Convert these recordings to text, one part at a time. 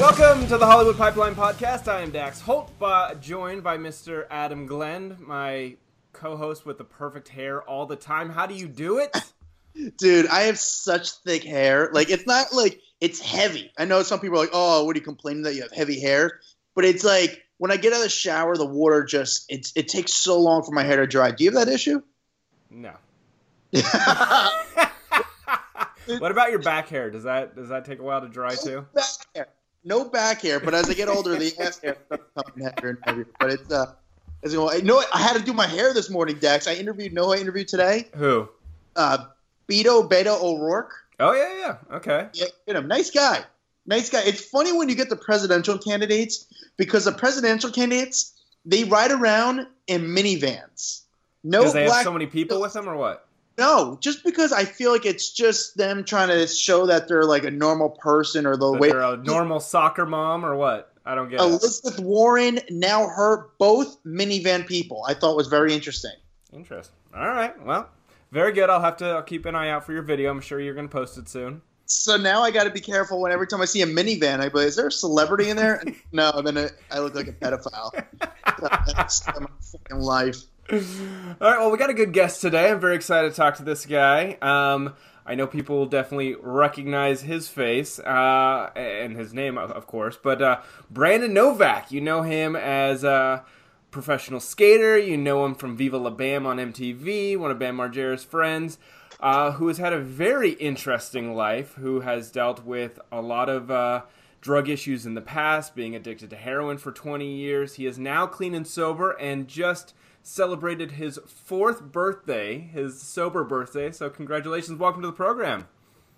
Welcome to the Hollywood Pipeline Podcast. I am Dax Holt, uh, joined by Mr. Adam Glenn, my co-host with the perfect hair all the time. How do you do it? Dude, I have such thick hair. Like it's not like it's heavy. I know some people are like, "Oh, what are you complaining that you have heavy hair?" But it's like when I get out of the shower, the water just it's it takes so long for my hair to dry. Do you have that issue? No. what about your back hair? Does that does that take a while to dry too? Back hair. No back hair, but as I get older, the ass hair starts coming heavier and heavier. But it's uh, going. You know. I had to do my hair this morning, Dex. I interviewed. no, I interviewed today? Who? Uh, Beto Beto O'Rourke. Oh yeah, yeah. Okay. Yeah, get him. Nice guy. Nice guy. It's funny when you get the presidential candidates because the presidential candidates they ride around in minivans. No Because they black. have so many people with them, or what? No, just because I feel like it's just them trying to show that they're like a normal person or the That way. they're a normal soccer mom, or what? I don't get it. Elizabeth Warren, now her, both minivan people. I thought was very interesting. Interesting. All right. Well, very good. I'll have to I'll keep an eye out for your video. I'm sure you're going to post it soon. So now I got to be careful when every time I see a minivan, I go, "Is there a celebrity in there?" no, then it, I look like a pedophile. That's my fucking life. All right. Well, we got a good guest today. I'm very excited to talk to this guy. Um, I know people will definitely recognize his face uh, and his name, of course. But uh, Brandon Novak, you know him as a professional skater. You know him from Viva La Bam on MTV, one of Bam Margera's friends, uh, who has had a very interesting life, who has dealt with a lot of. Uh, drug issues in the past, being addicted to heroin for 20 years. He is now clean and sober and just celebrated his fourth birthday, his sober birthday. So, congratulations. Welcome to the program.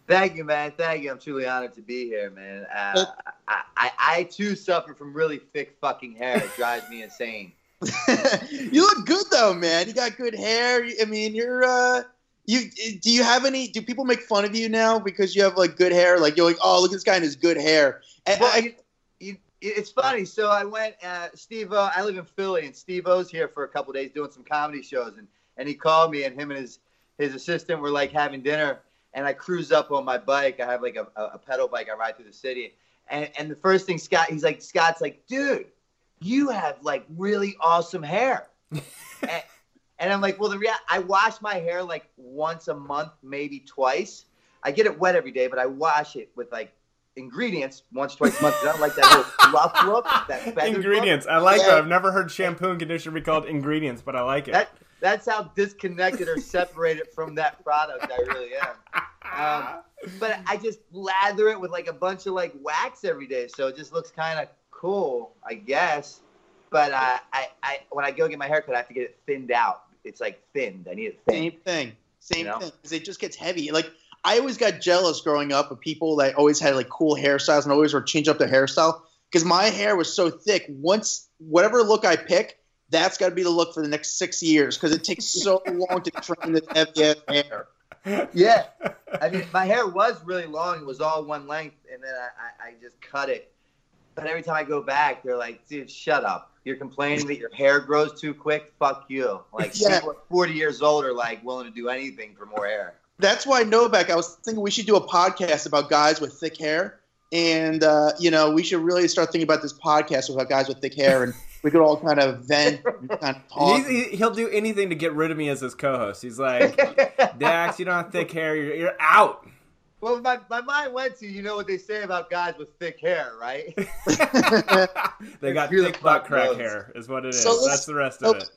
Thank you, man. Thank you. I'm truly honored to be here, man. Uh, I, I, I too suffer from really thick fucking hair. It drives me insane. you look good though, man. You got good hair. I mean, you're. uh you do you have any? Do people make fun of you now because you have like good hair? Like you're like, oh, look at this guy and his good hair. And Well, I- you, you, it's funny. So I went, uh, Steve. Uh, I live in Philly, and Steve O's here for a couple days doing some comedy shows, and and he called me, and him and his his assistant were like having dinner, and I cruise up on my bike. I have like a, a, a pedal bike. I ride through the city, and and the first thing Scott, he's like, Scott's like, dude, you have like really awesome hair. and, and I'm like, well, the rea- I wash my hair like once a month, maybe twice. I get it wet every day, but I wash it with like ingredients once, twice a month. I don't like that little rough look, that feathered look. Ingredients. I like Yeah. that. I've never heard shampoo and conditioner be called ingredients, but I like it. That that's how disconnected or separated from that product I really am. Um, but I just lather it with like a bunch of like wax every day, so it just looks kind of cool, I guess. But uh, I, I, when I go get my haircut, I have to get it thinned out. It's like thinned. I need it thinned. Same thing. Same You know? thing. Because it just gets heavy. Like I always got jealous growing up of people that always had like cool hairstyles and always were change up their hairstyle. Because my hair was so thick. Once whatever look I pick, that's got to be the look for the next six years. Because it takes so long to train this heavy hair. Yeah, I mean, my hair was really long. It was all one length, and then I, I, I just cut it. But every time I go back, they're like, dude, shut up. You're complaining that your hair grows too quick? Fuck you. Like, Yeah. people at 40 years old are like willing to do anything for more hair. That's why Novak. I was thinking we should do a podcast about guys with thick hair, and uh, you know we should really start thinking about this podcast about guys with thick hair, and we could all kind of vent, and kind of talk. He's, he, he'll do anything to get rid of me as his co-host. He's like, Dax, you don't have thick hair. You're, you're out. well, my, my mind went to, you know what they say about guys with thick hair, right? They got Who the thick butt crack knows? hair, is what it is. So That's the rest of so- it.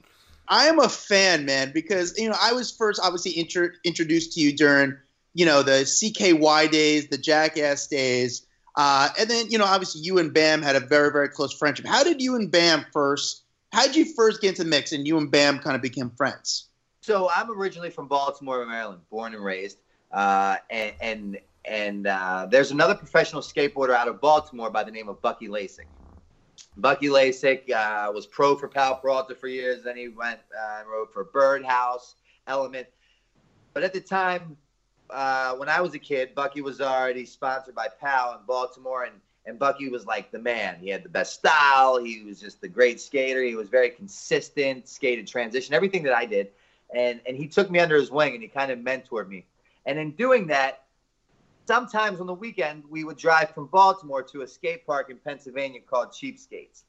I am a fan, man, because you know I was first obviously intro- introduced to you during you know the CKY days, the Jackass days, uh, and then you know obviously you and Bam had a very very close friendship. How did you and Bam first? How did you first get into the mix, and you and Bam kind of became friends? So I'm originally from Baltimore, Maryland, born and raised. Uh, and, and and uh, there's another professional skateboarder out of Baltimore by the name of Bucky Lasek. Bucky Lasek uh, was pro for Powell Peralta for years. Then he went uh, and rode for Birdhouse, Element. But at the time, uh, when I was a kid, Bucky was already sponsored by Pal in Baltimore, and and Bucky was like the man. He had the best style. He was just the great skater. He was very consistent, skated transition, everything that I did, and and he took me under his wing and he kind of mentored me. And in doing that, sometimes on the weekend we would drive from Baltimore to a skate park in Pennsylvania called Cheap Skates.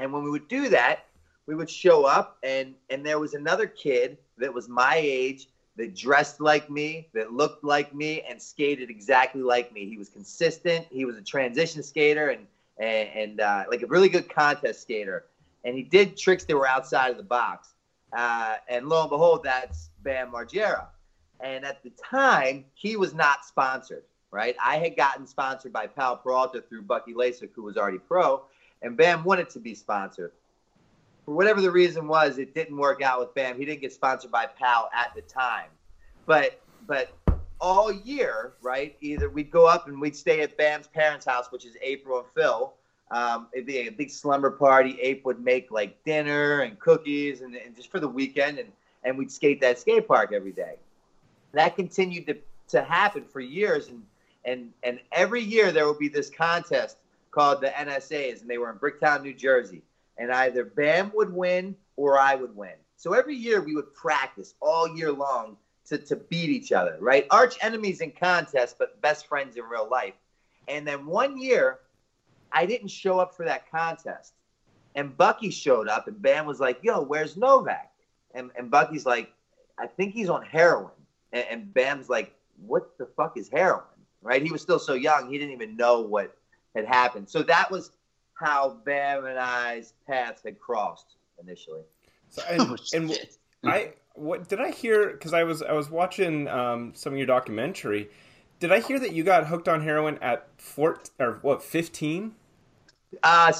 And when we would do that, we would show up and and there was another kid that was my age that dressed like me, that looked like me, and skated exactly like me. He was consistent. He was a transition skater and and, and uh, like a really good contest skater. And he did tricks that were outside of the box. Uh, and lo and behold, that's Bam Margera. And at the time, he was not sponsored, right? I had gotten sponsored by Powell Peralta through Bucky Lasek, who was already pro, and Bam wanted to be sponsored. For whatever the reason was, it didn't work out with Bam. He didn't get sponsored by Pal at the time. But but all year, right? Either we'd go up and we'd stay at Bam's parents' house, which is April and Phil. Um, it'd be a big slumber party. Ape would make like dinner and cookies and, and just for the weekend, and, and we'd skate that skate park every day that continued to, to happen for years and and and every year there would be this contest called the NSAs and they were in Bricktown, New Jersey. And either Bam would win or I would win. So every year we would practice all year long to, to beat each other, right? Arch enemies in contest, but best friends in real life. And then one year, I didn't show up for that contest. And Bucky showed up, and Bam was like, Yo, where's Novak? And, and Bucky's like, I think he's on heroin. And, and Bam's like, what the fuck is heroin? Right? He was still so young, he didn't even know what had happened. So that was how Bam and I's paths had crossed initially. So, and, oh, and I what did I hear? Because I was I was watching um, some of your documentary. Did I hear that you got hooked on heroin at fort or what fifteen? Uh,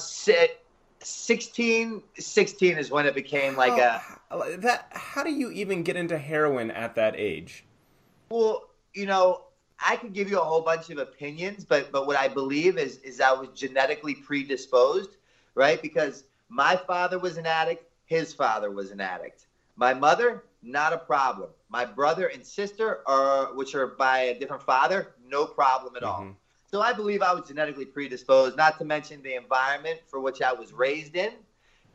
16, 16 is when it became like how, a that. How do you even get into heroin at that age? Well, you know, I could give you a whole bunch of opinions, but but what I believe is is I was genetically predisposed, right? Because my father was an addict, his father was an addict. My mother, not a problem. My brother and sister are which are by a different father, no problem at all. Mm-hmm. So I believe I was genetically predisposed, not to mention the environment for which I was raised in.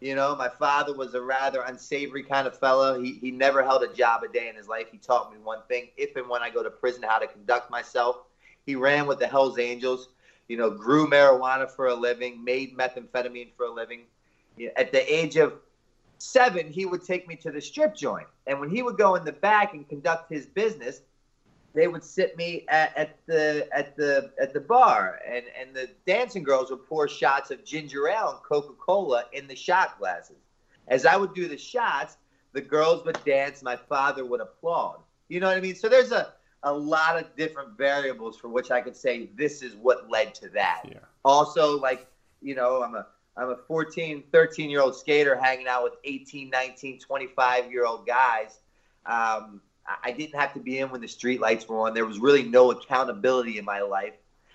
You know, my father was a rather unsavory kind of fellow. He, he never held a job a day in his life. He taught me one thing if and when I go to prison, how to conduct myself. He ran with the Hells Angels, you know, grew marijuana for a living, made methamphetamine for a living. At the age of seven, he would take me to the strip joint. And when he would go in the back and conduct his business, they would sit me at, at, the at the at the bar, and and the dancing girls would pour shots of ginger ale and Coca Cola in the shot glasses. As I would do the shots, the girls would dance. My father would applaud. You know what I mean? So there's a a lot of different variables for which I could say this is what led to that. Yeah. Also, like you know, I'm a I'm a 14, 13 year old skater hanging out with 18, 19, 25 year old guys. Um, I didn't have to be in when the street lights were on. There was really no accountability in my life.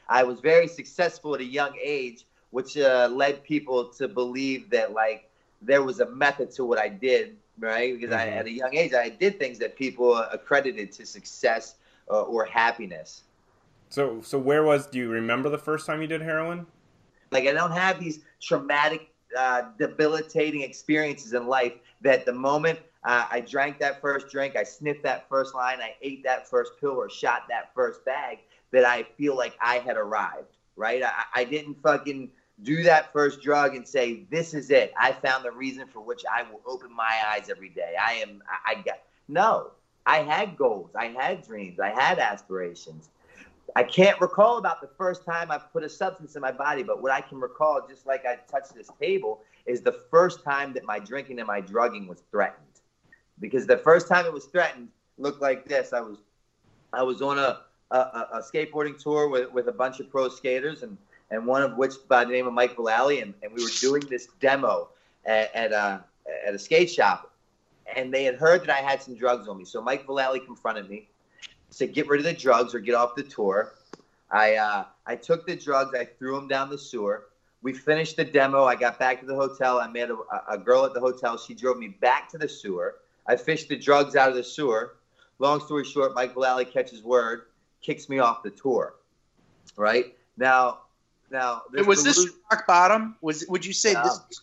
I was very successful at a young age, which uh, led people to believe that like there was a method to what I did, right? Because mm-hmm. I, at a young age, I did things that people accredited to success uh, or happiness. So, so where was? Do you remember the first time you did heroin? Like I don't have these traumatic, uh, debilitating experiences in life that the moment uh, I drank that first drink, I sniffed that first line, I ate that first pill or shot that first bag, that I feel like I had arrived, right? I, I didn't fucking do that first drug and say, this is it. I found the reason for which I will open my eyes every day. I am, I, I got, no, I had goals, I had dreams, I had aspirations. I can't recall about the first time I put a substance in my body, but what I can recall, just like I touched this table, is the first time that my drinking and my drugging was threatened because the first time it was threatened looked like this. I was I was on a, a, a skateboarding tour with, with a bunch of pro skaters and, and one of which by the name of Mike Vallely and, and we were doing this demo at, at, a, at a skate shop and they had heard that I had some drugs on me. So Mike Vallely confronted me, said, get rid of the drugs or get off the tour. I uh, I took the drugs. I threw them down the sewer. We finished the demo. I got back to the hotel. I met a, a girl at the hotel. She drove me back to the sewer. I fished the drugs out of the sewer. Long story short, Mike Vallely catches word, kicks me off the tour. Right now, now was this rock bottom? Was would you say no, this?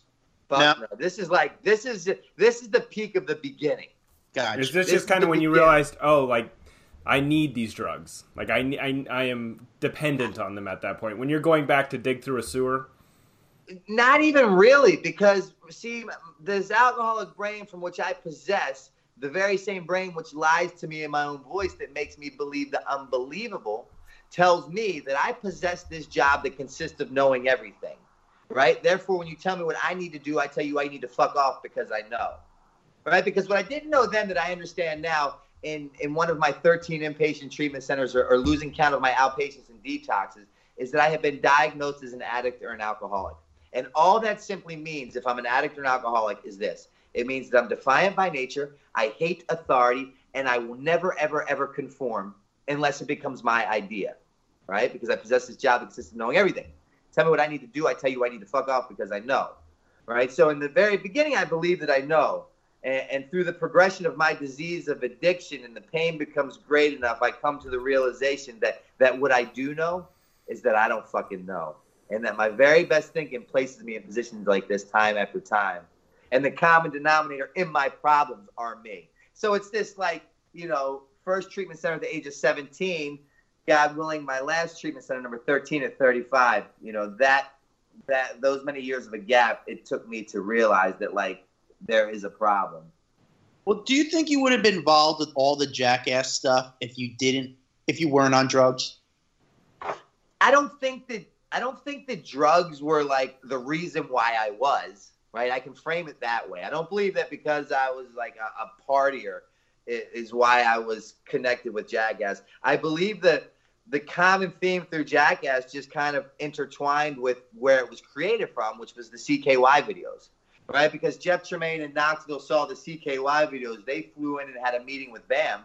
no. no. This is like this is this is the peak of the beginning. Gotcha. Is this, this just kind of when beginning. you realized, oh, like I need these drugs. Like I, I, I am dependent on them at that point. When you're going back to dig through a sewer. Not even really, because see, this alcoholic brain from which I possess, the very same brain which lies to me in my own voice that makes me believe the unbelievable, tells me that I possess this job that consists of knowing everything. Right? Therefore, when you tell me what I need to do, I tell you I need to fuck off because I know. Right? Because what I didn't know then that I understand now in, in one of my 13 inpatient treatment centers or, or losing count of my outpatients and detoxes is that I have been diagnosed as an addict or an alcoholic. And all that simply means, if I'm an addict or an alcoholic, is this it means that I'm defiant by nature, I hate authority, and I will never, ever, ever conform unless it becomes my idea, right? Because I possess this job that of knowing everything. Tell me what I need to do, I tell you I need to fuck off because I know, right? So in the very beginning, I believe that I know. And, and, through the progression of my disease of addiction and the pain becomes great enough, I come to the realization that that what I do know is that I don't fucking know. And that my very best thinking places me in positions like this time after time. And the common denominator in my problems are me. So it's this like, you know, first treatment center at the age of 17, God willing, my last treatment center number 13 at 35, you know, that that those many years of a gap, it took me to realize that like there is a problem. Well, do you think you would have been involved with all the jackass stuff if you didn't, if you weren't on drugs? I don't think that I don't think that drugs were like the reason why I was right. I can frame it that way. I don't believe that because I was like a, a partier is why I was connected with Jackass. I believe that the common theme through Jackass just kind of intertwined with where it was created from, which was the CKY videos right? Because Jeff Tremaine and Knoxville saw the CKY videos. They flew in and had a meeting with Bam.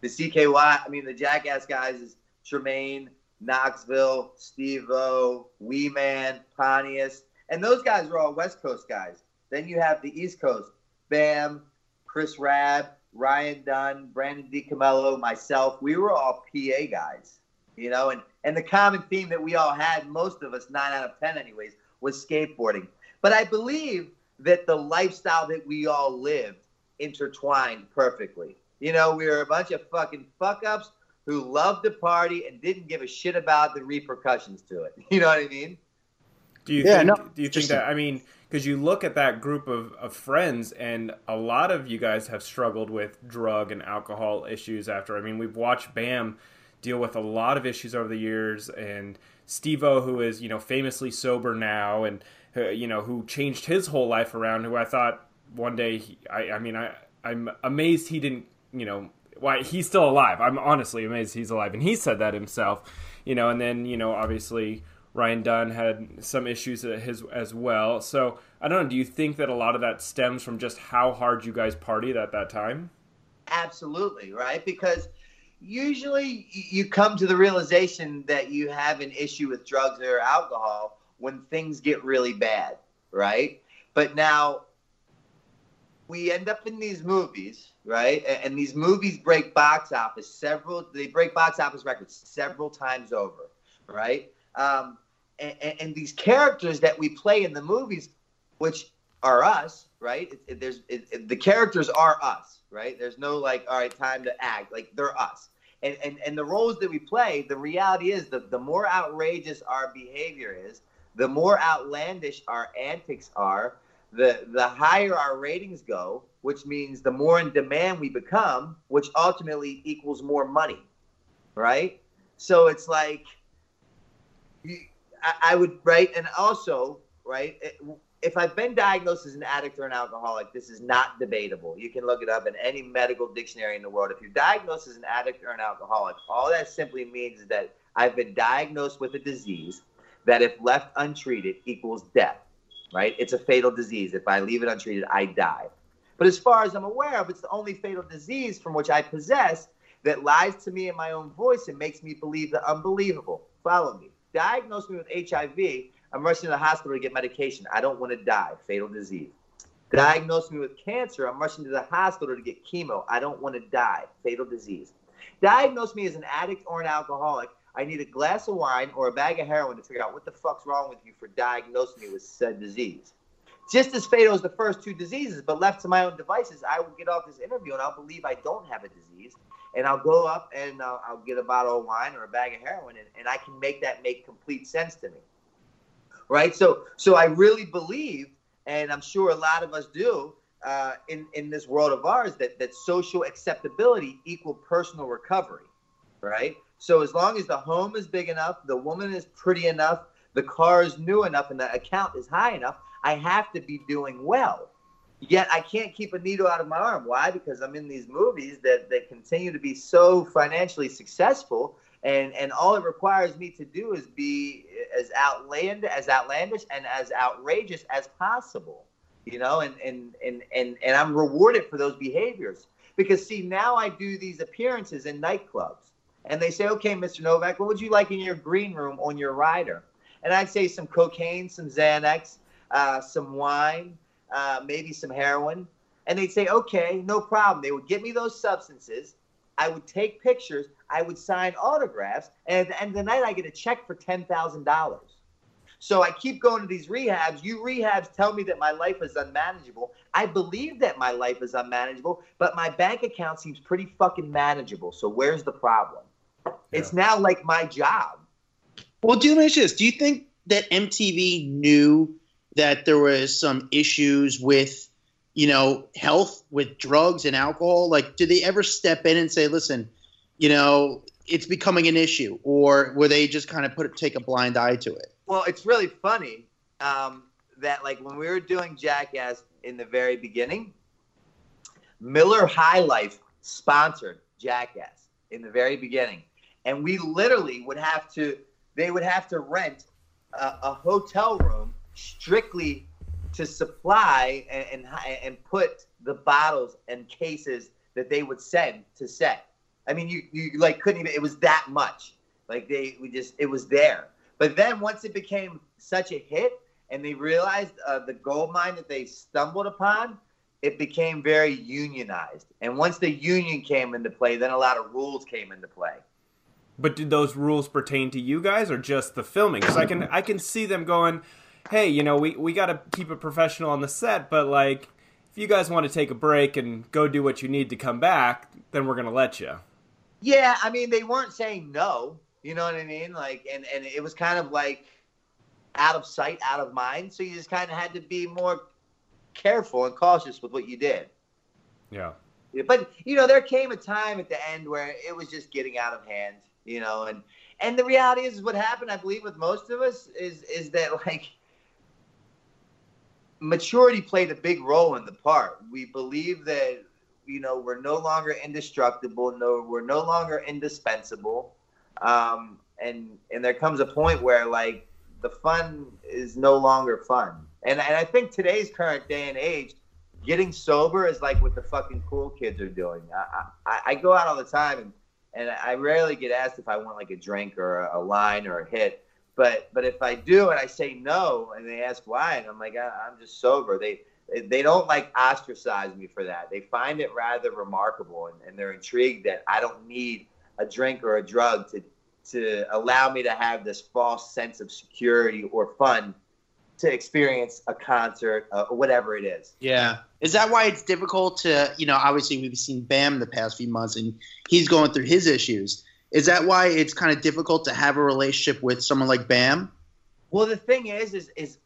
The CKY, I mean, the Jackass guys is Tremaine, Knoxville, Steve O, Wee Man, Pontius. And those guys were all West Coast guys. Then you have the East Coast Bam, Chris Raab, Ryan Dunn, Brandon DiCamillo, myself. We were all PA guys, you know, and, and the common theme that we all had, most of us, nine out of 10 anyways, was skateboarding. But I believe that the lifestyle that we all lived intertwined perfectly. You know, we were a bunch of fucking fuck ups who loved to party and didn't give a shit about the repercussions to it. You know what I mean? Do you yeah, think, no, do you think that I mean because you look at that group of, of friends and a lot of you guys have struggled with drug and alcohol issues after I mean we've watched Bam deal with a lot of issues over the years and Steve-O who is you know famously sober now and uh, you know, who changed his whole life around. Who I thought one day, he, I, I mean, I, I'm amazed he didn't, you know, why he's still alive. I'm honestly amazed he's alive, and he said that himself, you know. And then, you know, obviously Ryan Dunn had some issues his as well. So I don't know. Do you think that a lot of that stems from just how hard you guys partied at that time? Absolutely, right? Because usually you come to the realization that you have an issue with drugs or alcohol when things get really bad, right? But now we end up in these movies, right? And, these movies break box office several. They break box office records several times over, right? Um, and, and, these characters that we play in the movies, which are us, right? It, it, there's it, the characters are us, right? There's no like, all right, time to act. Like they're us. And, and, and the roles that we play, the reality is that the more outrageous our behavior is, the more outlandish our antics are, the the higher our ratings go, which means the more in demand we become, which ultimately equals more money, right? So it's like I, I would right, and also right. if I've been diagnosed as an addict or an alcoholic, this is not debatable. You can look it up in any medical dictionary in the world. If you're diagnosed as an addict or an alcoholic, all that simply means is that I've been diagnosed with a disease that if left untreated equals death, right? It's a fatal disease. If I leave it untreated, I die. But as far as I'm aware of, it's the only fatal disease from which I possess that lies to me in my own voice and makes me believe the unbelievable. Follow me. Diagnose me with HIV. I'm rushing to the hospital to get medication. I don't want to die. Fatal disease. Diagnose me with cancer. I'm rushing to the hospital to get chemo. I don't want to die. Fatal disease. Diagnose me as an addict or an alcoholic. I need a glass of wine or a bag of heroin to figure out what the fuck's wrong with you for diagnosing me with said disease. Just as fatal as the first two diseases, but left to my own devices, I will get off this interview and I'll believe I don't have a disease. And I'll go up and uh, I'll get a bottle of wine or a bag of heroin, and, and I can make that make complete sense to me. Right? So, so I really believe, and I'm sure a lot of us do, uh, in in this world of ours that that social acceptability equal personal recovery, right? So as long as the home is big enough, the woman is pretty enough, the car is new enough, and the account is high enough, I have to be doing well. Yet I can't keep a needle out of my arm. Why? Because I'm in these movies that that continue to be so financially successful, and and all it requires me to do is be as outland as outlandish and as outrageous as possible you know, and and and and and I'm rewarded for those behaviors because see now I do these appearances in nightclubs, and they say, okay, Mr. Novak, what would you like in your green room on your rider? And I'd say some cocaine, some Xanax, uh, some wine, uh, maybe some heroin, and they'd say, okay, no problem. They would give me those substances. I would take pictures. I would sign autographs, and at the end of the night, I get a check for ten thousand dollars. So I keep going to these rehabs. You rehabs tell me that my life is unmanageable. I believe that my life is unmanageable, but my bank account seems pretty fucking manageable. So where's the problem? Yeah. It's now like my job. Well, do me this. Do you think that MTV knew that there was some issues with, you know, health with drugs and alcohol? Like, did they ever step in and say, listen, you know, it's becoming an issue, or were they just kind of put take a blind eye to it? Well, it's really funny um, that like when we were doing Jackass in the very beginning, Miller High Life sponsored Jackass in the very beginning, and we literally would have to they would have to rent a, a hotel room strictly to supply and, and and put the bottles and cases that they would send to set. I mean, you you like couldn't even. It was that much. Like they we just it was there. But then once it became such a hit and they realized uh, the gold mine that they stumbled upon, it became very unionized. And once the union came into play, then a lot of rules came into play. But did those rules pertain to you guys or just the filming? Because I can I can see them going, hey, you know, we, we got to keep it professional on the set, but like, if you guys want to take a break and go do what you need to come back, then we're gonna let you. Yeah, I mean, they weren't saying no. You know what I mean? Like, and and it was kind of like out of sight, out of mind. So you just kind of had to be more careful and cautious with what you did. Yeah. But you know, there came a time at the end where it was just getting out of hand. You know, and and the reality is, what happened, I believe, with most of us is is that like maturity played a big role in the part. We believe that you know we're no longer indestructible. No, we're no longer indispensable um, and and there comes a point where like the fun is no longer fun. And and I think today's current day and age, getting sober is like what the fucking cool kids are doing. I I, I go out all the time and and I rarely get asked if I want like a drink or a, line or a hit. But but if I do and I say no and they ask why and I'm like I, I'm just sober, they they don't like ostracize me for that. They find it rather remarkable and, and they're intrigued that I don't need a drink or a drug to to allow me to have this false sense of security or fun to experience a concert uh, or whatever it is. Yeah. Is that why it's difficult to, you know, obviously we've seen Bam the past few months and he's going through his issues. Is that why it's kind of difficult to have a relationship with someone like Bam? Well, the thing is, is, is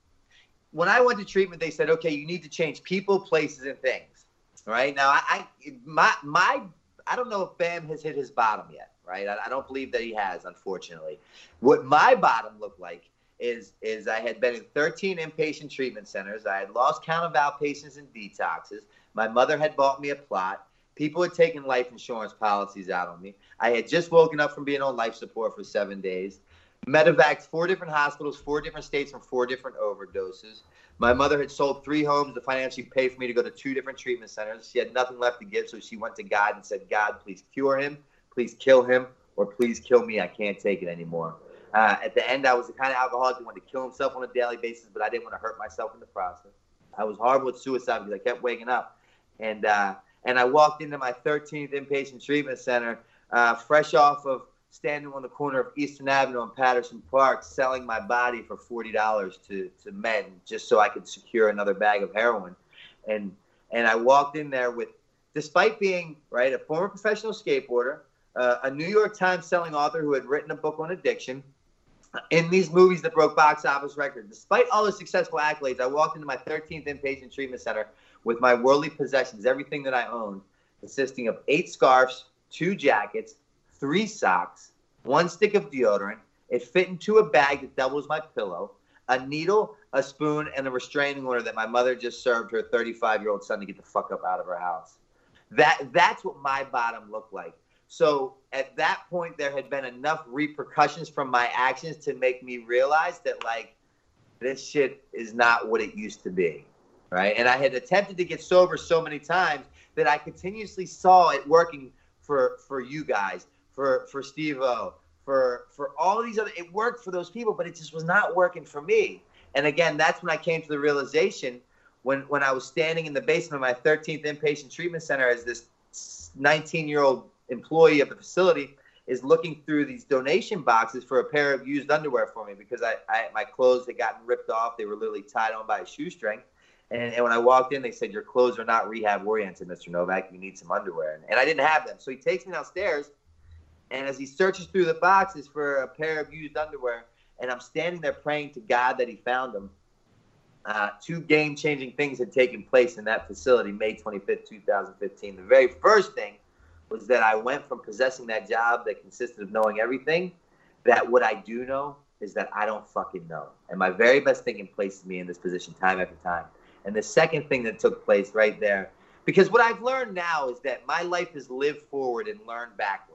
when I went to treatment, they said, okay, you need to change people, places, and things. Right now, I, I my my I don't know if Bam has hit his bottom yet, right? I, I don't believe that he has, unfortunately. What my bottom looked like is is I had been in 13 inpatient treatment centers. I had lost count of outpatients and detoxes. My mother had bought me a plot. People had taken life insurance policies out on me. I had just woken up from being on life support for seven days. Medevaced four different hospitals, four different states from four different overdoses. My mother had sold three homes to financially pay for me to go to two different treatment centers. She had nothing left to give, so she went to God and said, God, please cure him. please kill him or please kill me. I can't take it anymore. Uh, at the end, I was the kind of alcoholic who wanted to kill himself on a daily basis, but I didn't want to hurt myself in the process. I was horrible with suicide because I kept waking up, and uh, and I walked into my 13th inpatient treatment center, uh, fresh off of standing on the corner of Eastern Avenue and Patterson Park, selling my body for forty dollars to to men just so I could secure another bag of heroin, and and I walked in there with, despite being right a former professional skateboarder, uh, a New York Times selling author who had written a book on addiction in these movies that broke box office records. Despite all the successful accolades, I walked into my 13th inpatient treatment center with my worldly possessions, everything that I owned, consisting of eight scarves, two jackets, three socks, one stick of deodorant. It fit into a bag that doubles my pillow, a needle, a spoon, and a restraining order that my mother just served her 35 year old son to get the fuck up out of her house. That that's what my bottom looked like. So at that point, there had been enough repercussions from my actions to make me realize that like this shit is not what it used to be, right? And I had attempted to get sober so many times that I continuously saw it working for for you guys, for for Steve O, for for all these other. It worked for those people, but it just was not working for me. And again, that's when I came to the realization when when I was standing in the basement of my 13th inpatient treatment center as this 19 year old employee of the facility is looking through these donation boxes for a pair of used underwear for me because I, I my clothes had gotten ripped off. They were literally tied on by a shoestring. And, and when I walked in, they said, Your clothes are not rehab oriented, Mr. Novak. You need some underwear. And, and I didn't have them. So he takes me downstairs. And as he searches through the boxes for a pair of used underwear, and I'm standing there praying to God that he found them, uh, two game changing things had taken place in that facility May 25th, 2015. The very first thing was that I went from possessing that job that consisted of knowing everything, that what I do know is that I don't fucking know. And my very best thinking places me in this position time after time. And the second thing that took place right there, because what I've learned now is that my life is live forward and learn backwards,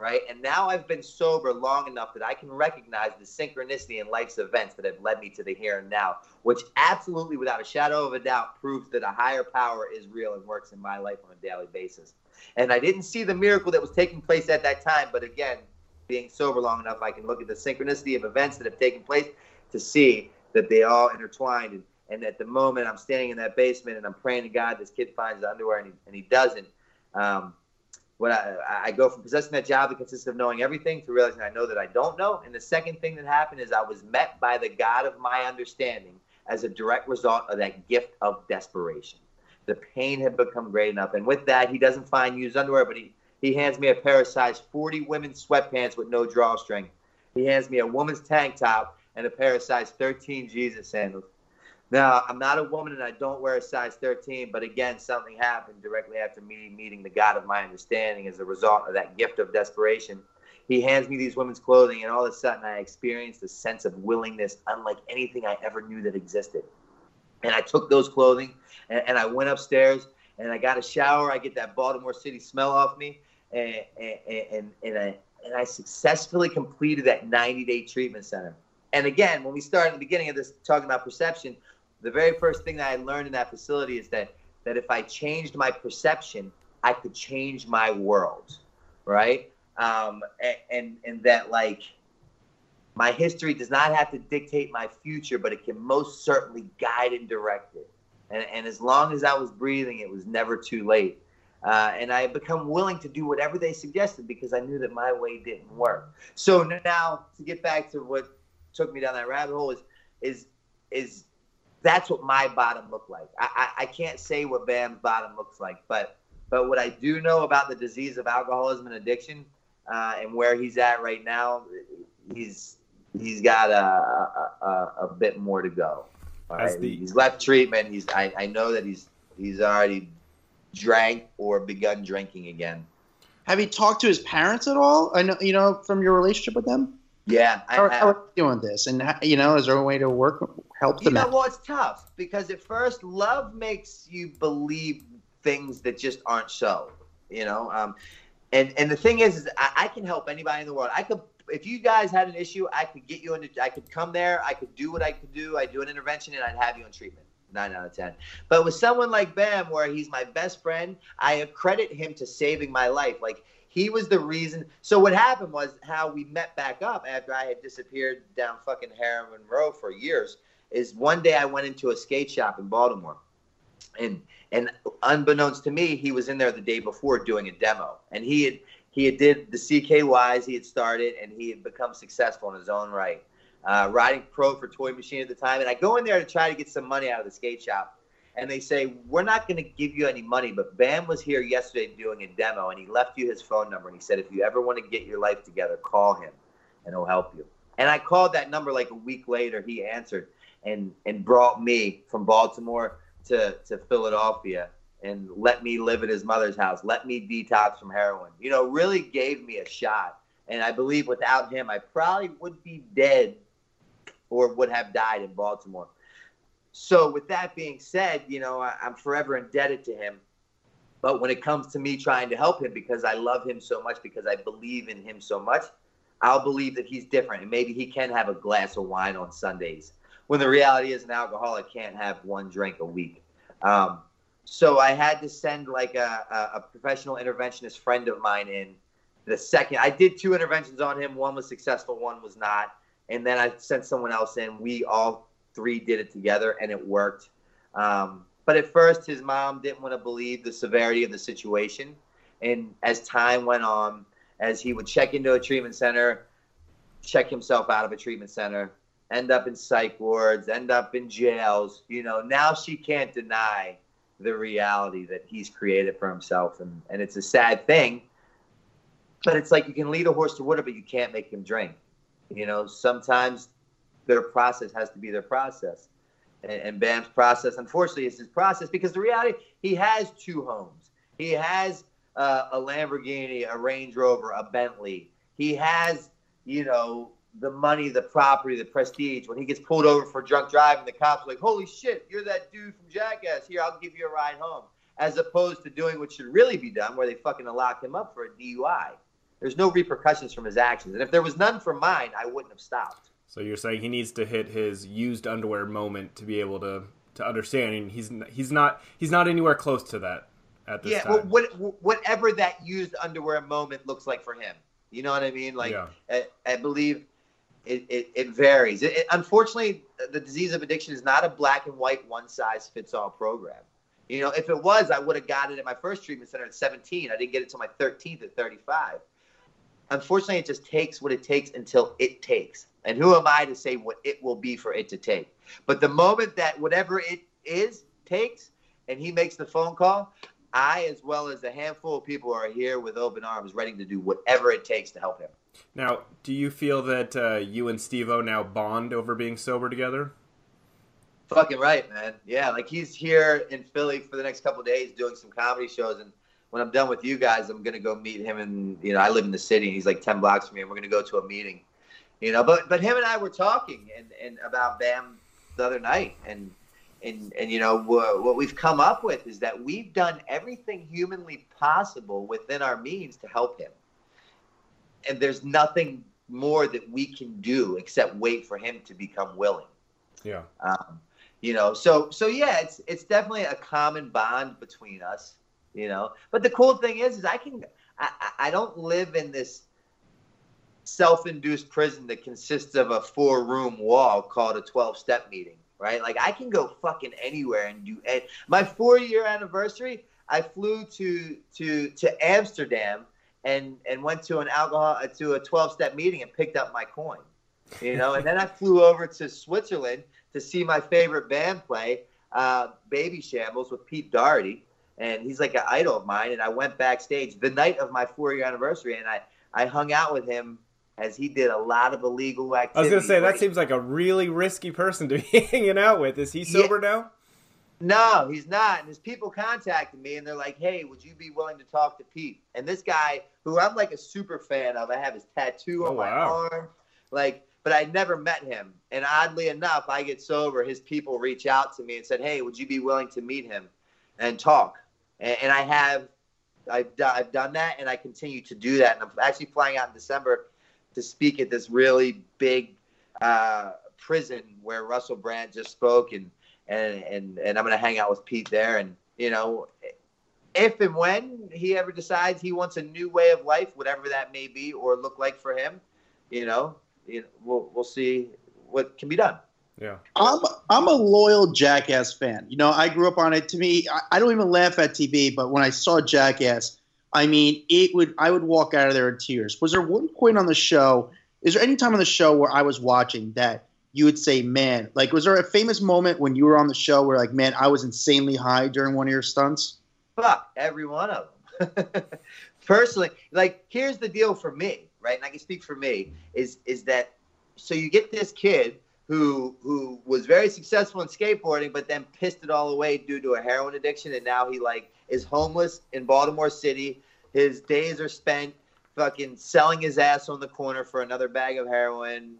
right? And now I've been sober long enough that I can recognize the synchronicity in life's events that have led me to the here and now, which absolutely, without a shadow of a doubt, proves that a higher power is real and works in my life on a daily basis. And I didn't see the miracle that was taking place at that time. But again, being sober long enough, I can look at the synchronicity of events that have taken place to see that they all intertwined. And, and at the moment I'm standing in that basement and I'm praying to God this kid finds the underwear and he, and he doesn't. Um, when I, I go from possessing that job that consists of knowing everything to realizing I know that I don't know. And the second thing that happened is I was met by the God of my understanding as a direct result of that gift of desperation. The pain had become great enough. And with that, he doesn't find used underwear, but he, he hands me a pair of size 40 women's sweatpants with no drawstring. He hands me a woman's tank top and a pair of size 13 Jesus sandals. Now, I'm not a woman and I don't wear a size 13, but again, something happened directly after me meeting the God of my understanding as a result of that gift of desperation. He hands me these women's clothing, and all of a sudden, I experienced a sense of willingness unlike anything I ever knew that existed. And I took those clothing and, and I went upstairs and I got a shower. I get that Baltimore City smell off me, and and and, and I and I successfully completed that 90 day treatment center. And again, when we started at the beginning of this talking about perception, the very first thing that I learned in that facility is that that if I changed my perception, I could change my world, right? Um, and, and and that like my history does not have to dictate my future, but it can most certainly guide and direct it. And, and as long as I was breathing, it was never too late. Uh, and I had become willing to do whatever they suggested because I knew that my way didn't work. So now, to get back to what took me down that rabbit hole, is is is that's what my bottom looked like. I, I, I can't say what Bam's bottom looks like, but but what I do know about the disease of alcoholism and addiction uh, and where he's at right now, he's he's got a, a, a bit more to go. Right? The, he's left treatment. He's I, I know that he's he's already drank or begun drinking again. Have you talked to his parents at all? I know you know from your relationship with them. Yeah, how, how are you doing this? And you know, is there a way to work help them? You know, out? well, it's tough because at first, love makes you believe things that just aren't so. You know, um, and and the thing is, is I, I can help anybody in the world. I could if you guys had an issue, I could get you into. I could come there. I could do what I could do. I do an intervention, and I'd have you in treatment. Nine out of ten. But with someone like Bam, where he's my best friend, I accredit him to saving my life. Like he was the reason. So what happened was how we met back up after I had disappeared down fucking Heroin Row for years. Is one day I went into a skate shop in Baltimore, and and unbeknownst to me, he was in there the day before doing a demo, and he had he had did the CKYs he had started, and he had become successful in his own right, uh, riding pro for Toy Machine at the time. And I go in there to try to get some money out of the skate shop. And they say we're not going to give you any money but bam was here yesterday doing a demo and he left you his phone number and he said if you ever want to get your life together call him and he'll help you. And i called that number like a week later. He answered and and brought me from baltimore to to philadelphia and let me live at his mother's house let me detox from heroin you know really gave me a shot and i believe without him i probably would be dead or would have died in baltimore so with that being said, you know, I, I'm forever indebted to him. But when it comes to me trying to help him because I love him so much, because I believe in him so much, I'll believe that he's different. And maybe he can have a glass of wine on Sundays. When the reality is, an alcoholic can't have one drink a week. Um, so I had to send like a, a, professional interventionist friend of mine in the second. I did two interventions on him. One was successful, one was not. And then I sent someone else in. We all three did it together and it worked. Um, but at first, his mom didn't want to believe the severity of the situation. And as time went on, as he would check into a treatment center, check himself out of a treatment center, end up in psych wards, end up in jails, you know, now she can't deny the reality that he's created for himself. And, and it's a sad thing. But it's like you can lead a horse to water, but you can't make him drink. You know, sometimes their process has to be their process. And, and Bam's process, unfortunately, is his process because the reality, he has two homes. He has uh, a Lamborghini, a Range Rover, a Bentley. He has, you know, the money, the property, the prestige. When he gets pulled over for drunk driving, the cops are like, "Holy shit, you're that dude from Jackass. Here, I'll give you a ride home." As opposed to doing what should really be done, where they fucking lock him up for a DUI. There's no repercussions from his actions, and if there was none from mine, I wouldn't have stopped. So you're saying he needs to hit his used underwear moment to be able to to understand, and he's he's not he's not anywhere close to that at this yeah, time. Yeah, well, what, whatever that used underwear moment looks like for him, you know what I mean? Like, yeah. I, I, believe it, it, it varies. It, unfortunately, the disease of addiction is not a black and white, one size fits all program. You know, if it was, I would have got it at my first treatment center at 17. I didn't get it till my 13th at 35. Unfortunately, it just takes what it takes until it takes. And who am I to say what it will be for it to take? But the moment that whatever it is takes and he makes the phone call, I, as well as a handful of people, are here with open arms, ready to do whatever it takes to help him. Now, do you feel that uh, you and Steve-O now bond over being sober together? Fucking right, man. Yeah, like he's here in Philly for the next couple days doing some comedy shows, and when I'm done with you guys, I'm gonna go meet him. And you know, I live in the city, and he's like ten blocks from me, and we're gonna go to a meeting you know. But but him and I were talking and, and about Bam the other night, and and and you know what we've come up with is that we've done everything humanly possible within our means to help him, and there's nothing more that we can do except wait for him to become willing. Yeah. Um, you know, so so yeah, it's it's definitely a common bond between us. You know, but the cool thing is, is I can I, I don't live in this self-induced prison that consists of a four-room wall called a 12-step meeting, right? Like I can go fucking anywhere and do. And my four-year anniversary, I flew to to to Amsterdam and and went to an alcohol to a 12-step meeting and picked up my coin, you know. and then I flew over to Switzerland to see my favorite band play, uh, Babyshambles with Pete Doherty, and he's like an idol of mine. And I went backstage the night of my four-year anniversary, and I I hung out with him as he did a lot of illegal activity. I was going to say that seems like a really risky person to be hanging out with. Is he sober yeah. now? No, he's not. And his people contacted me and they're like, "Hey, would you be willing to talk to Pete?" And this guy, who I'm like a super fan of, I have his tattoo on oh, my wow. arm, like, but I never met him. And oddly enough, I get sober. His people reach out to me and said, "Hey, would you be willing to meet him and talk?" And, and I have, I've, I've done that, and I continue to do that. And I'm actually flying out in December to speak at this really big uh, prison where Russell Brand just spoke, and and and, and I'm going to hang out with Pete there, and you know, if and when he ever decides he wants a new way of life, whatever that may be or look like for him, you know, you know we'll we'll see what can be done. Yeah. I'm I'm a loyal Jackass fan. You know, I grew up on it. To me, I, I don't even laugh at TV, but when I saw Jackass, I mean, it would I would walk out of there in tears. Was there one point on the show? Is there any time on the show where I was watching that you would say, "Man," like was there a famous moment when you were on the show where like, "Man, I was insanely high during one of your stunts"? Fuck every one of them. Personally, like here's the deal for me, right? And I can speak for me is is that so you get this kid who who was very successful in skateboarding, but then pissed it all away due to a heroin addiction, and now he like is homeless in Baltimore City. His days are spent fucking selling his ass on the corner for another bag of heroin,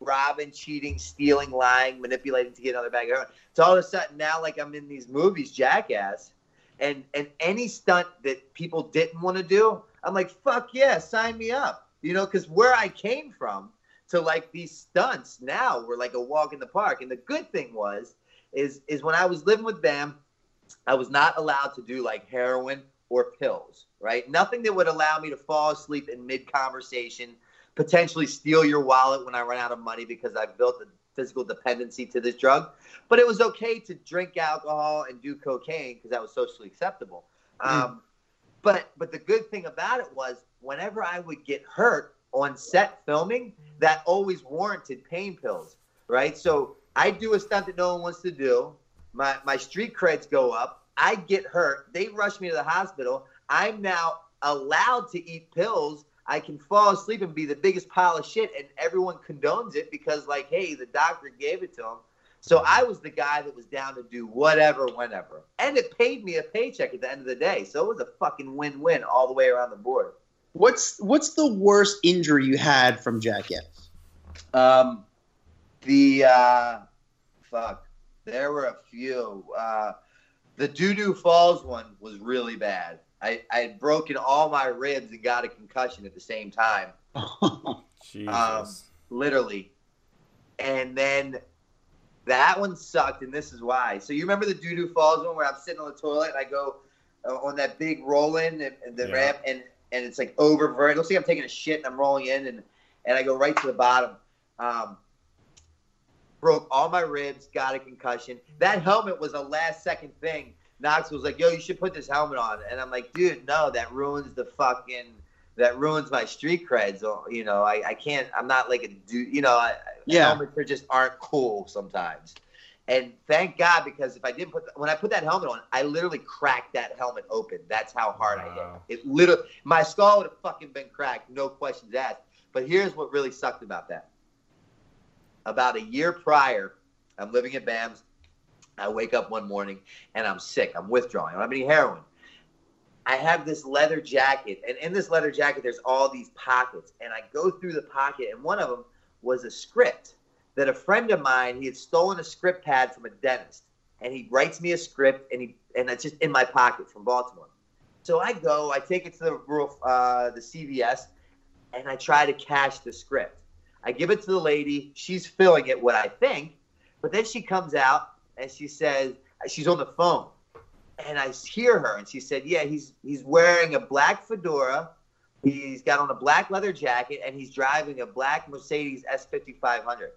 robbing, cheating, stealing, lying, manipulating to get another bag of heroin. So all of a sudden now, like I'm in these movies, Jackass, and and any stunt that people didn't want to do, I'm like, fuck yeah, sign me up. You know, because where I came from to like these stunts now were like a walk in the park. And the good thing was, is is when I was living with Bam, I was not allowed to do like heroin or pills, right? Nothing that would allow me to fall asleep in mid conversation, potentially steal your wallet when I run out of money because I've built a physical dependency to this drug. But it was okay to drink alcohol and do cocaine because that was socially acceptable. Mm. Um, but but the good thing about it was whenever I would get hurt on set filming, that always warranted pain pills, right? So I do a stunt that no one wants to do. My my street creds go up. I get hurt. They rush me to the hospital. I'm now allowed to eat pills. I can fall asleep and be the biggest pile of shit, and everyone condones it because, like, hey, the doctor gave it to him. So I was the guy that was down to do whatever, whenever, and it paid me a paycheck at the end of the day. So it was a fucking win-win all the way around the board. What's what's the worst injury you had from Jackass? Um, the uh, fuck, there were a few. Uh, the Doo Doo Falls one was really bad. I, I had broken all my ribs and got a concussion at the same time. Jesus. Um, literally. And then that one sucked, and this is why. So you remember the Doo Doo Falls one where I'm sitting on the toilet and I go uh, on that big roll in and, and the yeah. ramp, and and it's like over. It looks like I'm taking a shit and I'm rolling in, and and I go right to the bottom. Um, broke all my ribs, got a concussion. That helmet was a last second thing. Knox was like, "Yo, you should put this helmet on," and I'm like, "Dude, no, that ruins the fucking." That ruins my street creds. Uh, you know, I, I can't. I'm not like a dude. You know, I, yeah. helmets are just aren't cool sometimes. And thank God because if I didn't put when I put that helmet on, I literally cracked that helmet open. That's how hard wow. I hit. It literally my skull would have fucking been cracked, no questions asked. But here's what really sucked about that. About a year prior, I'm living at BAM's. I wake up one morning and I'm sick. I'm withdrawing. I don't have any heroin. I have this leather jacket, and in this leather jacket, there's all these pockets. And I go through the pocket, and one of them was a script that a friend of mine he had stolen a script pad from a dentist, and he writes me a script, and he and it's just in my pocket from Baltimore. So I go, I take it to the uh, the CVS, and I try to cash the script. I give it to the lady. She's filling it, what I think, but then she comes out and she says she's on the phone, and I hear her, and she said, "Yeah, he's he's wearing a black fedora." He's got on a black leather jacket and he's driving a black Mercedes S5500.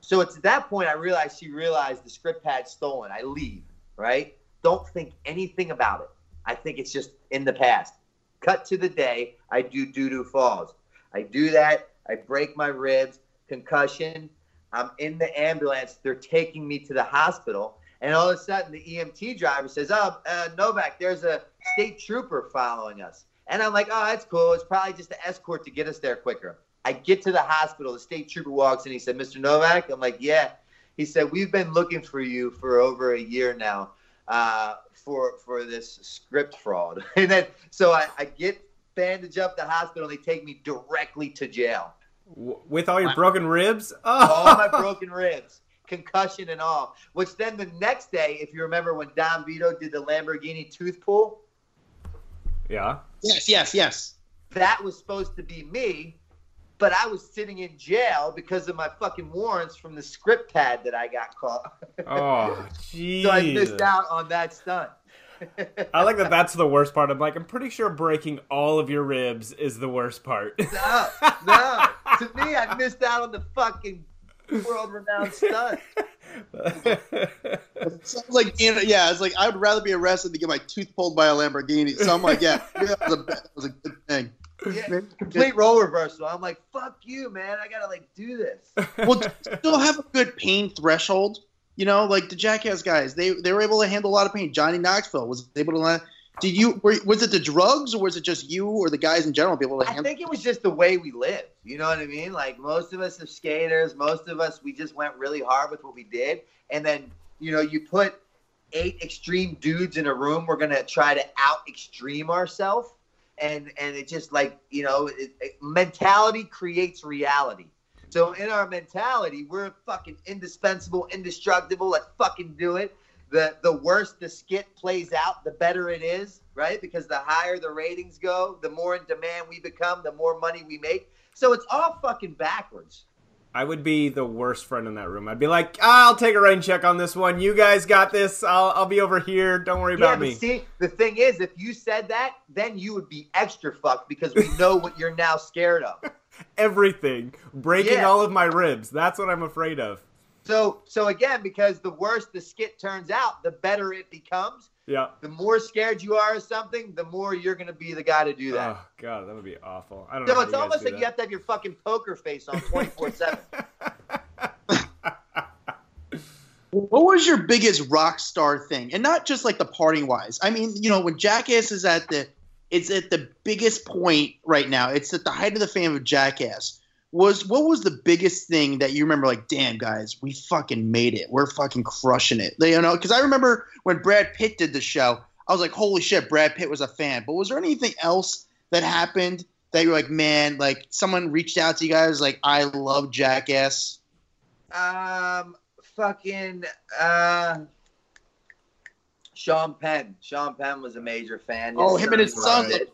So it's at that point I realized she realized the script had stolen. I leave, right? Don't think anything about it. I think it's just in the past. Cut to the day I do doo doo falls. I do that. I break my ribs, concussion. I'm in the ambulance. They're taking me to the hospital. And all of a sudden, the EMT driver says, Oh, uh, Novak, there's a state trooper following us. And I'm like, Oh, that's cool. It's probably just an escort to get us there quicker. I get to the hospital. The state trooper walks in. He said, "Mr. Novak." I'm like, "Yeah." He said, "We've been looking for you for over a year now uh, for for this script fraud." and then so I, I get bandaged up the hospital. and They take me directly to jail with all your my, broken ribs. Oh. All my broken ribs, concussion and all. Which then the next day, if you remember when Don Vito did the Lamborghini tooth pull. Yeah. Yes. Yes. Yes. That was supposed to be me but I was sitting in jail because of my fucking warrants from the script pad that I got caught. Oh, jeez. so I missed out on that stunt. I like that. That's the worst part. I'm like, I'm pretty sure breaking all of your ribs is the worst part. no, no. To me, I missed out on the fucking world-renowned stunt. It sounds like you know, yeah. It's like I would rather be arrested than get my tooth pulled by a Lamborghini. So I'm like, yeah, that was a, that was a good thing. Yeah, complete role reversal. I'm like, fuck you, man. I gotta like do this. Well, do you still have a good pain threshold. You know, like the Jackass guys, they they were able to handle a lot of pain. Johnny Knoxville was able to. Did you? Were, was it the drugs, or was it just you, or the guys in general be able to I think it was just the way we lived. You know what I mean? Like most of us are skaters. Most of us, we just went really hard with what we did. And then, you know, you put eight extreme dudes in a room. We're gonna try to out extreme ourselves, and and it just like you know, it, it- mentality creates reality. So in our mentality, we're fucking indispensable, indestructible. Let's fucking do it. The the worse the skit plays out, the better it is, right? Because the higher the ratings go, the more in demand we become, the more money we make. So it's all fucking backwards. I would be the worst friend in that room. I'd be like, I'll take a rain check on this one. You guys got this. I'll, I'll be over here. Don't worry Yeah, about me. see, the thing is, if you said that, then you would be extra fucked because we know what you're now scared of. Everything. Breaking Yeah. all of my ribs. That's what I'm afraid of. So, so again, because the worse the skit turns out, the better it becomes. Yeah. The more scared you are of something, the more you're going to be the guy to do that. Oh, God, that would be awful. I don't know. so how it's almost like that. you have to have your fucking poker face on 24 7. What was your biggest rock star thing, and not just like the parting wise? I mean, you know, when Jackass is at the, it's at the biggest point right now. It's at the height of the fame of Jackass. Was what was the biggest thing that you remember? Like, damn, guys, we fucking made it. We're fucking crushing it. You know, because I remember when Brad Pitt did the show, I was like, holy shit, Brad Pitt was a fan. But was there anything else that happened that you're like, man, like someone reached out to you guys, like, I love Jackass. Um, fucking uh, Sean Penn. Sean Penn was a major fan. Oh, him and his son. it.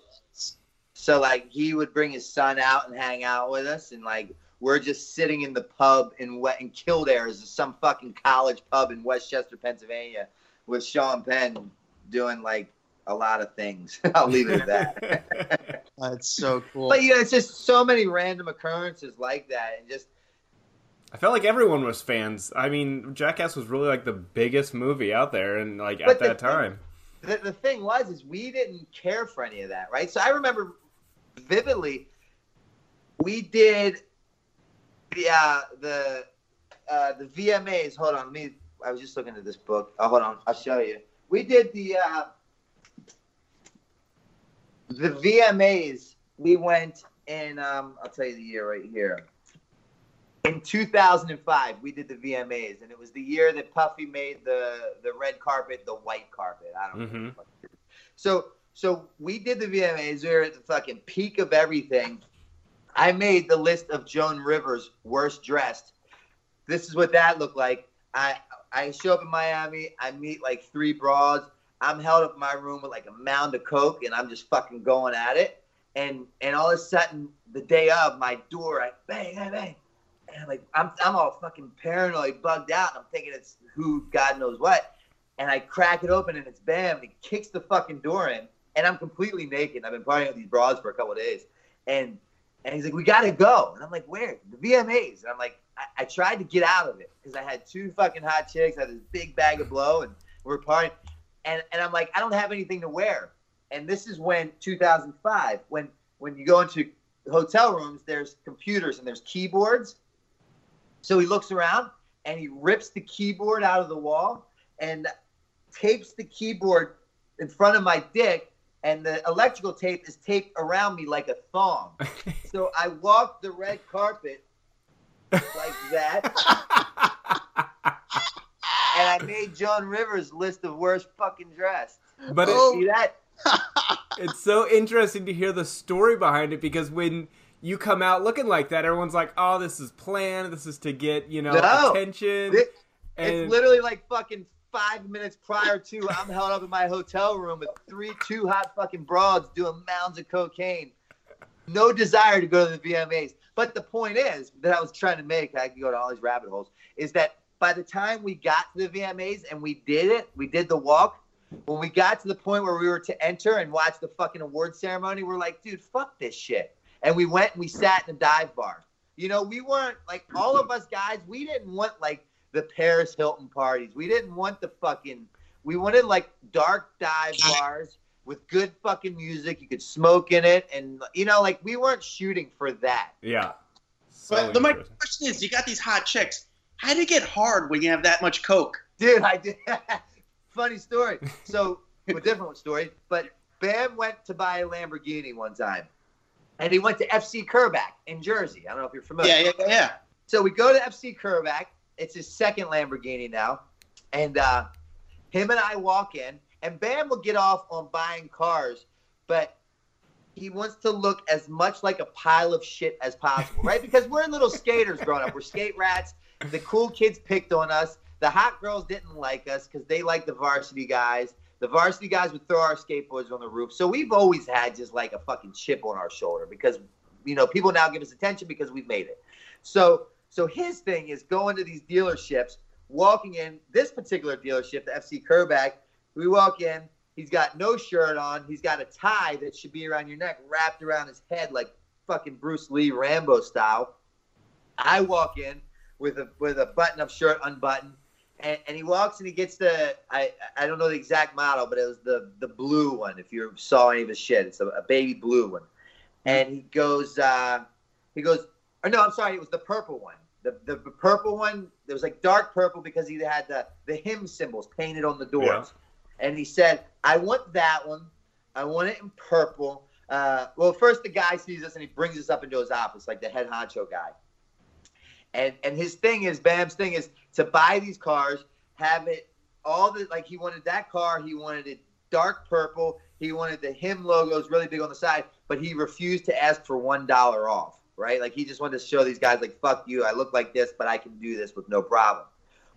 So like he would bring his son out and hang out with us, and like we're just sitting in the pub in Wet in Kildare, is some fucking college pub in West Chester, Pennsylvania, with Sean Penn doing like a lot of things. I'll leave it at that. That's so cool. but yeah, it's just so many random occurrences like that, and just I felt like everyone was fans. I mean, Jackass was really like the biggest movie out there, and like But at that thing- time. the, the thing was is we didn't care for any of that right? So i remember vividly we did the uh, the uh, the vmas hold on let me i was just looking at this book. Oh hold on i'll show you. We did the uh, the vmas we went in um, i'll tell you the year right here in 2005 we did the vmas and it was the year that puffy made the the red carpet the white carpet. I don't know. Mhm. what the fuck it is. so so we did the vmas we were at the fucking peak of everything. I made the list of joan rivers worst dressed. This is what that looked like. I i show up in miami. I meet like three broads. I'm held up in my room with like a mound of coke and i'm just fucking going at it. And and all of a sudden the day of my door i bang bang bang like I'm I'm all fucking paranoid, bugged out. I'm thinking it's who God knows what. And I crack it open and it's Bam. And he kicks the fucking door in. And I'm completely naked. I've been partying with these broads for a couple days. And and he's like, we gotta go. And I'm like, where? The VMAs. And I'm like, I, I tried to get out of it because I had two fucking hot chicks, I had this big bag of blow, and we're partying. And and I'm like, I don't have anything to wear. And this is when 2005, when when you go into hotel rooms, there's computers and there's keyboards. So he looks around and he rips the keyboard out of the wall and tapes the keyboard in front of my dick, and the electrical tape is taped around me like a thong. so I walk the red carpet like that, and I made Joan Rivers list of worst fucking dressed. But it. See that? it's so interesting to hear the story behind it because when you come out looking like that, everyone's like, "Oh, this is planned. This is to get you know No. attention." It- and it's literally like fucking five minutes prior to I'm held up in my hotel room with three two hot fucking broads doing mounds of cocaine. No desire to go to the VMAs. But the point is that I was trying to make, I could go to all these rabbit holes, is that by the time we got to the VMAs and we did it, we did the walk, When we got to the point where we were to enter and watch the fucking award ceremony, we're like, dude, fuck this shit. And we went and we sat in a dive bar. You know, we weren't like all of us guys, we didn't want like the Paris Hilton parties. We didn't want the fucking we wanted like dark dive bars with good fucking music. You could smoke in it and you know, like we weren't shooting for that. Yeah. But the, my question is, you got these hot chicks. How do you get hard when you have that much coke? Dude, I did. Funny story. So, a different story. But Bam went to buy a Lamborghini one time, and he went to FC Kerbeck in Jersey. I don't know if you're familiar. Yeah, yeah, yeah. So we go to FC Kerbeck. It's his second Lamborghini now, and uh, him and I walk in, and Bam will get off on buying cars, but he wants to look as much like a pile of shit as possible, right? Because we're little skaters growing up. We're skate rats. The cool kids picked on us. The hot girls didn't like us because they liked the varsity guys. The varsity guys would throw our skateboards on the roof. So we've always had just like a fucking chip on our shoulder because, you know, people now give us attention because we've made it. So, so his thing is going to these dealerships, walking in this particular dealership, the FC Kerbeck. We walk in, He's got no shirt on. He's got a tie that should be around your neck wrapped around his head like fucking Bruce Lee Rambo style. I walk in with a with a button up shirt unbuttoned. And, and he walks and he gets the I I don't know the exact model, but it was the the blue one. If you saw any of his shit, it's a, a baby blue one. And he goes, uh, he goes, or no, I'm sorry, it was the purple one. The, the purple one, there was like dark purple because he had the the HIM symbols painted on the doors. Yeah and he said, "I want that one. I want it in purple." Uh, well, first the guy sees us and he brings us up into his office, like the head honcho guy. And and his thing is, Bam's thing is to buy these cars, have it all the like he wanted that car, he wanted it dark purple, he wanted the HIM logos really big on the side, but he refused to ask for one dollar off. Right, like he just wanted to show these guys, like, "Fuck you, I look like this, but I can do this with no problem."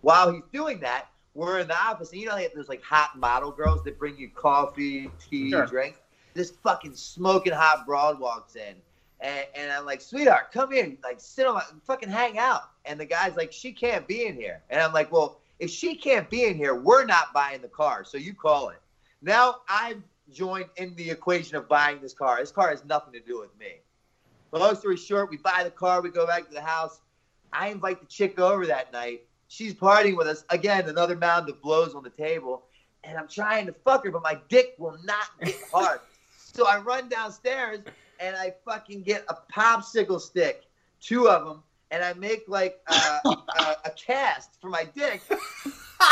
While he's doing that, we're in the office, and you know, there's like hot model girls that bring you coffee, tea, sure. drinks. This fucking smoking hot broad walks in, and, and I'm like, sweetheart, come in, like sit on, my, fucking hang out. And the guy's like, she can't be in here, and I'm like, well, if she can't be in here, we're not buying the car, so you call it. Now I've joined in the equation of buying this car. This car has nothing to do with me. But long story short, we buy the car, we go back to the house. I invite the chick over that night she's partying with us again. Another mound of blows on the table, and I'm trying to fuck her, but my dick will not get hard. so I run downstairs and I fucking get a popsicle stick, two of them, and I make like uh, a, a, uh, a cast for my dick,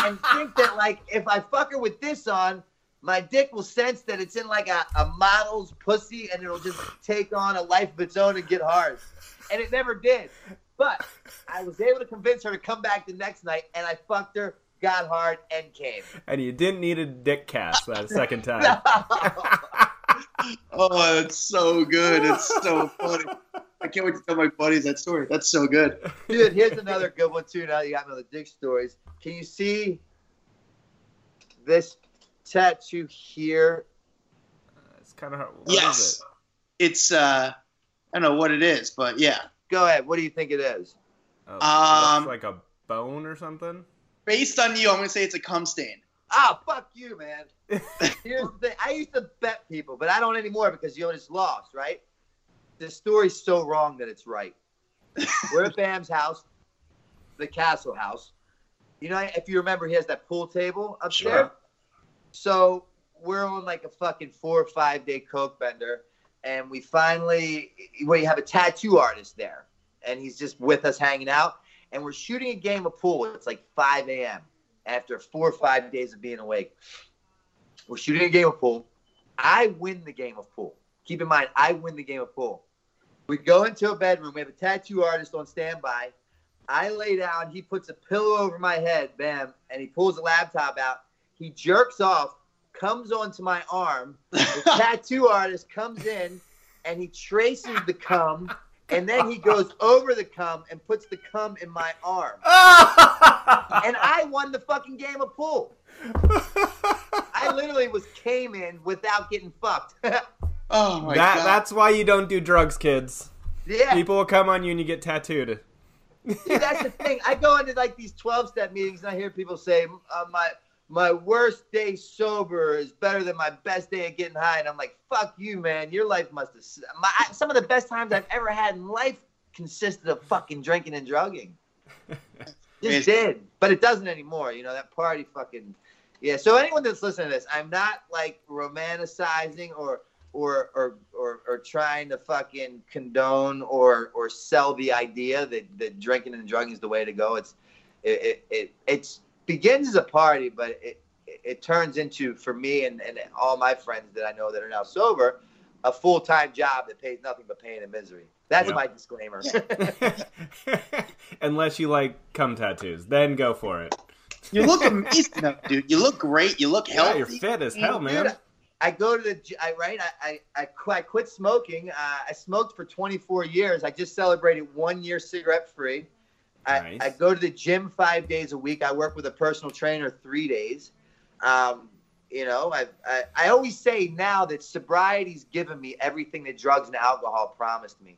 and think that like if I fuck her with this on. My dick will sense that it's in like a, a model's pussy and it'll just take on a life of its own and get hard. And it never did. But I was able to convince her to come back the next night, and I fucked her, got hard, and came. And you didn't need a dick cast that second time. oh, it's so good. It's so funny. I can't wait to tell my buddies that story. That's so good. Dude, here's another good one, too. Now you got me on the dick stories. Can you see this tattoo here? Uh, it's kind of hard. What yes. It? It's, uh, I don't know what it is, but yeah. Go ahead. What do you think it is? Uh, um, like a bone or something. Based on you, I'm gonna say it's a cum stain. Ah, oh, fuck you, man. Here's the thing. I used to bet people, but I don't anymore because you just lost, right? The story's so wrong that it's right. We're at Bam's house, the Castle House. You know, if you remember, he has that pool table upstairs. Sure. So we're on like a fucking four or five day coke bender, and we finally we have a tattoo artist there, and he's just with us hanging out, and we're shooting a game of pool. It's like 5 a.m. after four or five days of being awake. We're shooting a game of pool. I win the game of pool. Keep in mind, I win the game of pool. We go into a bedroom. We have a tattoo artist on standby. I lay down. He puts a pillow over my head, bam, and he pulls a laptop out. He jerks off comes onto my arm. The tattoo artist comes in and he traces the cum, and then he goes over the cum and puts the cum in my arm. and I won the fucking game of pool. I literally was came in without getting fucked. oh my that, god. That's why you don't do drugs, kids. Yeah. People will come on you and you get tattooed. See, that's the thing. I go into like these twelve step meetings and I hear people say, uh, "My my worst day sober is better than my best day of getting high. And I'm like, fuck you, man. Your life must have. My, some of the best times I've ever had in life consisted of fucking drinking and drugging. Just did, but it doesn't anymore. You know that party fucking. Yeah. So anyone that's listening to this, I'm not like romanticizing or or or or, or trying to fucking condone or or sell the idea that that drinking and drugging is the way to go. It's it it, it it's begins as a party, but it it turns into for me and, and all my friends that I know that are now sober, a full time job that pays nothing but pain and misery. That's yeah. my disclaimer. Unless you like cum tattoos, then go for it. You look amazing, dude. You look great. You look healthy. Yeah, you're fit as hell, man. Dude, I go to the I right. I I, I, quit smoking. Uh, I smoked for 24 years. I just celebrated one year cigarette free. Nice. I, I go to the gym five days a week. I work with a personal trainer three days. Um, you know, I, I, I always say now that sobriety's given me everything that drugs and alcohol promised me.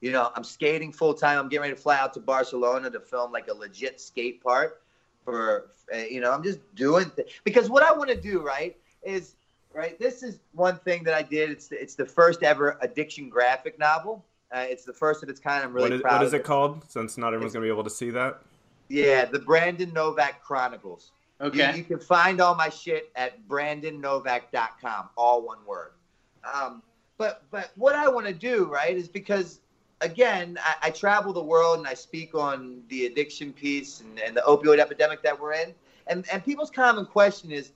You know, I'm skating full time. I'm getting ready to fly out to Barcelona to film like a legit skate part for, you know, I'm just doing th- because what I want to do, right, is right. This is one thing that I did. It's the, it's the first ever addiction graphic novel. Uh, it's the first of its kind. I'm really what is, proud. What is it, it called? Since not everyone's going to be able to see that. Yeah, the Brandon Novak Chronicles. Okay. You, you, can find all my shit at brandonnovak.com, all one word. Um, but but what I want to do, right, is because again, I, I, travel the world and I speak on the addiction piece and, and the opioid epidemic that we're in. And and people's common question is,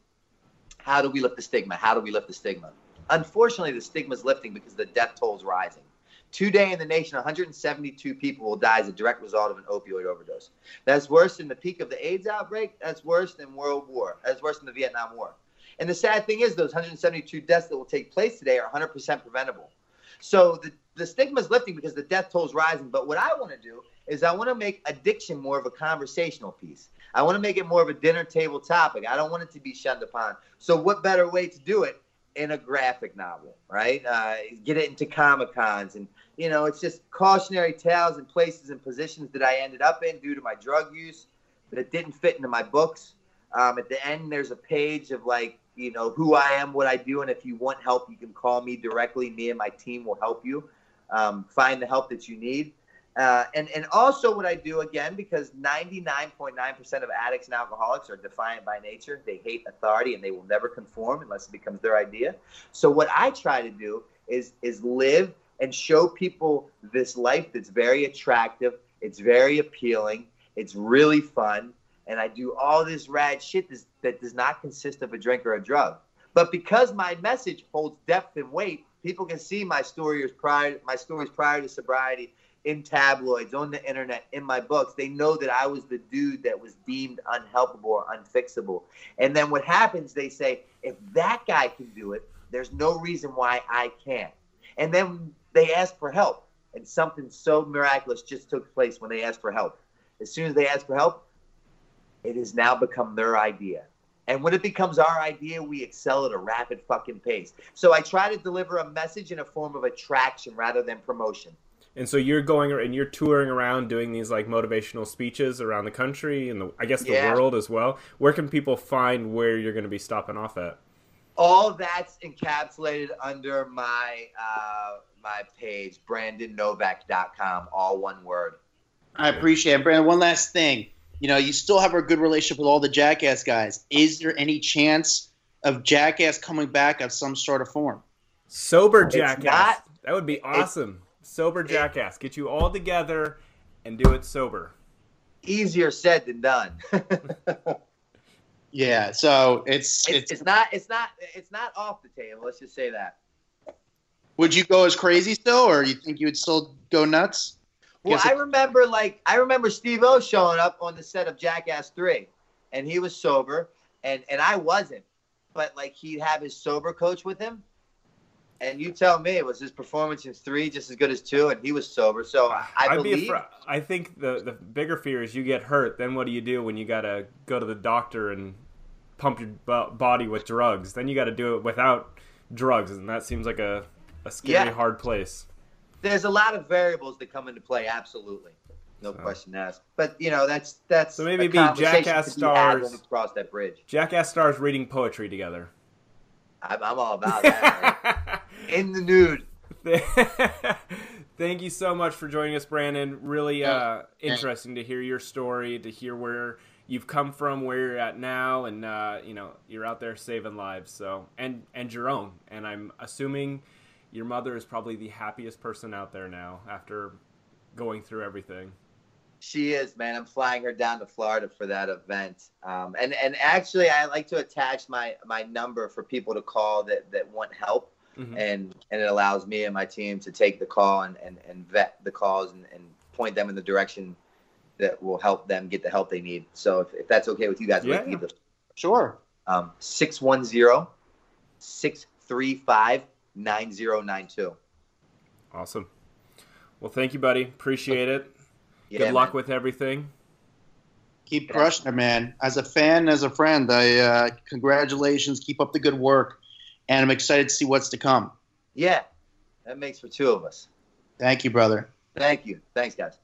how do we lift the stigma? How do we lift the stigma? Unfortunately, the stigma is lifting because the death toll is rising. Today in the nation, 172 people will die as a direct result of an opioid overdose. That's worse than the peak of the AIDS outbreak. That's worse than World War. That's worse than the Vietnam War. And the sad thing is, those 172 deaths that will take place today are 100% preventable. So the, the stigma is lifting because the death toll is rising. But what I want to do is I want to make addiction more of a conversational piece. I want to make it more of a dinner table topic. I don't want it to be shunned upon. So what better way to do it in a graphic novel, right? Uh, get it into Comic Cons. And, you know, it's just cautionary tales and places and positions that I ended up in due to my drug use that didn't fit into my books. Um, at the end, there's a page of like, you know, who I am, what I do. And if you want help, you can call me directly. Me and my team will help you um, find the help that you need. Uh, and, and also what I do again, because 99.9% of addicts and alcoholics are defiant by nature. They hate authority and they will never conform unless it becomes their idea. So what I try to do is, is live and show people this life that's very attractive. It's very appealing. It's really fun. And I do all this rad shit that does not consist of a drink or a drug. But because my message holds depth and weight, people can see my stories prior, my stories prior to sobriety in tabloids, on the internet, in my books. They know that I was the dude that was deemed unhelpable or unfixable. And then what happens, they say, if that guy can do it, there's no reason why I can't. And then they ask for help. And something so miraculous just took place when they asked for help. As soon as they ask for help, it has now become their idea. And when it becomes our idea, we excel at a rapid fucking pace. So I try to deliver a message in a form of attraction rather than promotion. And so you're going and you're touring around doing these like motivational speeches around the country and the, I guess the yeah. world as well. Where can people find where you're going to be stopping off at? All that's encapsulated under my uh, my page, brandonnovak.com, all one word. I appreciate it, Brandon. One last thing, you know, you still have a good relationship with all the Jackass guys. Is there any chance of Jackass coming back of some sort of form? Sober Jackass. Not, that would be awesome sober eh. jackass. Get you all together and do it sober. Easier said than done. yeah, so it's, it's it's not it's not it's not off the table. Let's just say that. Would you go as crazy still, or you think you would still go nuts? Well, I remember like I remember Steve-O showing up on the set of Jackass Three, and he was sober, and and I wasn't, but like he'd have his sober coach with him, and you tell me, was his performance in three just as good as two? And he was sober, so I, I believe. I think the the bigger fear is you get hurt. Then what do you do when you gotta go to the doctor and pump your body with drugs? Then you got to do it without drugs, and that seems like a a scary, yeah. hard place. There's a lot of variables that come into play. Absolutely. no So. question asked. But you know, that's that's So maybe be Jackass be stars. when we cross that bridge. Jackass stars reading poetry together. I'm, I'm all about that. In the nude. Thank you so much for joining us, Brandon. Really uh, interesting to hear your story, to hear where you've come from, where you're at now, and uh, you know you're out there saving lives. So and and your own. And I'm assuming your mother is probably the happiest person out there now after going through everything. She is, man. I'm flying her down to Florida for that event. Um, and and actually, I like to attach my my number for people to call that that want help, Mhm. and and it allows me and my team to take the call and and, and vet the calls and, and point them in the direction that will help them get the help they need. So if, if that's okay with you guys, we Yeah. can give the Sure. um, 610 635 9092. Awesome. Well, thank you, buddy. Appreciate it. Yeah, Good luck man. with everything. Keep crushing it, man. As a fan, as a friend, I uh, congratulations. Keep up the good work, and I'm excited to see what's to come. Yeah, that makes for two of us. Thank you, brother. Thank you. Thanks, guys.